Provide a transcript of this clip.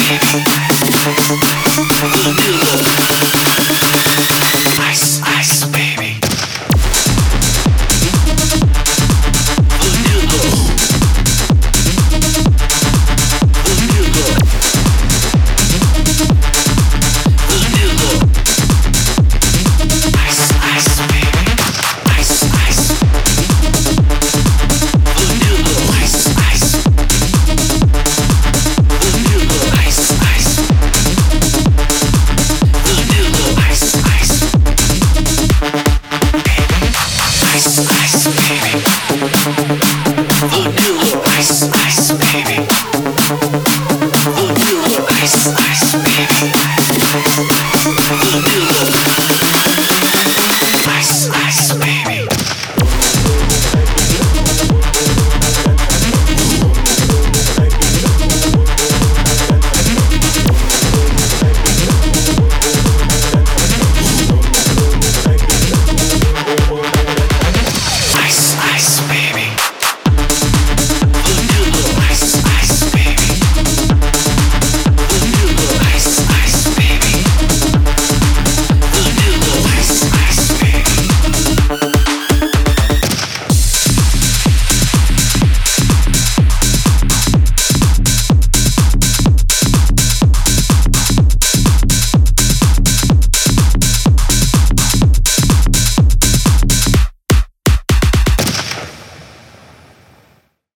Good, good. ice, ice, baby.